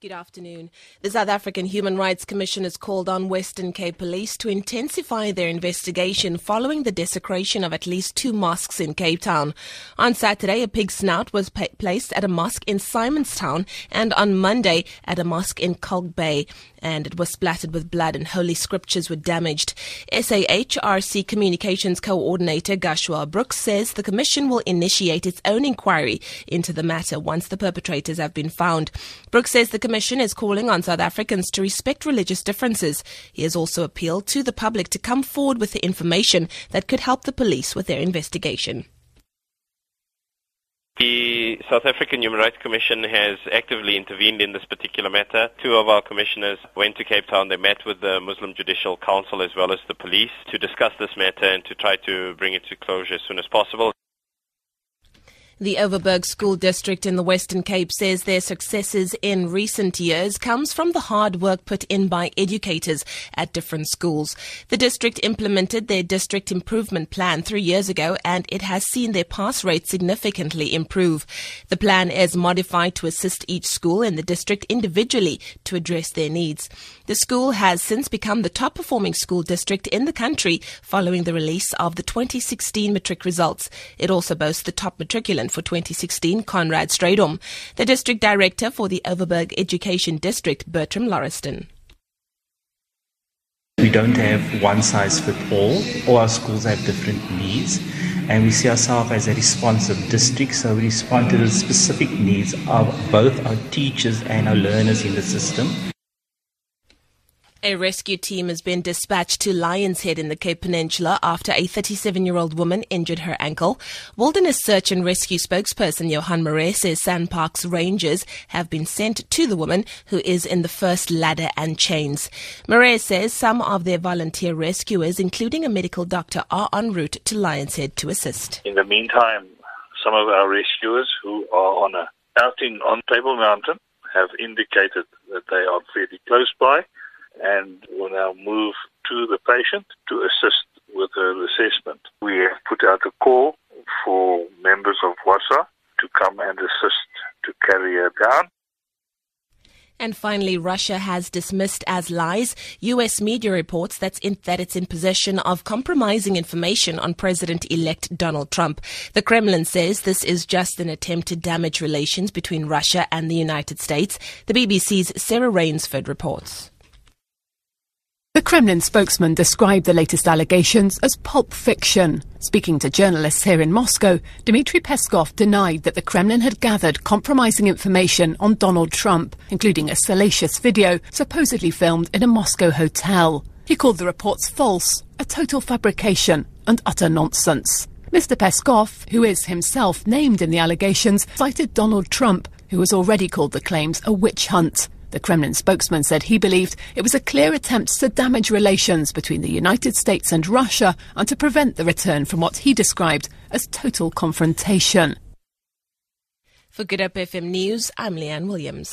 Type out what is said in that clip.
Good afternoon. The South African Human Rights Commission has called on Western Cape Police to intensify their investigation following the desecration of at least two mosques in Cape Town. On Saturday, a pig snout was pa- placed at a mosque in Simonstown and on Monday at a mosque in Kalk Bay and it was splattered with blood and holy scriptures were damaged. SAHRC Communications Coordinator Gushwell Brooks says the Commission will initiate its own inquiry into the matter once the perpetrators have been found. Brooks says the Commission is calling on South Africans to respect religious differences. He has also appealed to the public to come forward with the information that could help the police with their investigation. The South African Human Rights Commission has actively intervened in this particular matter. Two of our commissioners went to Cape Town. They met with the Muslim Judicial Council as well as the police to discuss this matter and to try to bring it to closure as soon as possible. The Overberg School District in the Western Cape says their successes in recent years comes from the hard work put in by educators at different schools. The district implemented their district improvement plan three years ago and it has seen their pass rate significantly improve. The plan is modified to assist each school in the district individually to address their needs. The school has since become the top performing school district in the country following the release of the 2016 matric results. It also boasts the top matriculant for 2016, Conrad Strydom. The district director for the Overberg Education District, Bertram Lauriston. We don't have one size fit all. All our schools have different needs, and we see ourselves as a responsive district, so we respond to the specific needs of both our teachers and our learners in the system. A rescue team has been dispatched to Lions Head in the Cape Peninsula after a 37 year old woman injured her ankle. Wilderness Search and Rescue spokesperson Johann Marais says SANParks rangers have been sent to the woman who is in the first ladder and chains. Marais says some of their volunteer rescuers, including a medical doctor, are en route to Lions Head to assist. In the meantime, some of our rescuers who are on a outing on Table Mountain have indicated that they are fairly close by and will now move to the patient to assist with her assessment. We have put out a call for members of WASA to come and assist to carry her down. And finally, Russia has dismissed as lies U.S. media reports that's in, that it's in possession of compromising information on President-elect Donald Trump. The Kremlin says this is just an attempt to damage relations between Russia and the United States. The BBC's Sarah Rainsford reports. The Kremlin spokesman described the latest allegations as pulp fiction. Speaking to journalists here in Moscow, Dmitry Peskov denied that the Kremlin had gathered compromising information on Donald Trump, including a salacious video supposedly filmed in a Moscow hotel. He called the reports false, a total fabrication, and utter nonsense. Mr. Peskov, who is himself named in the allegations, cited Donald Trump, who has already called the claims a witch hunt. The Kremlin spokesman said he believed it was a clear attempt to damage relations between the United States and Russia and to prevent the return from what he described as total confrontation. For Good Hope FM News, I'm Leanne Williams.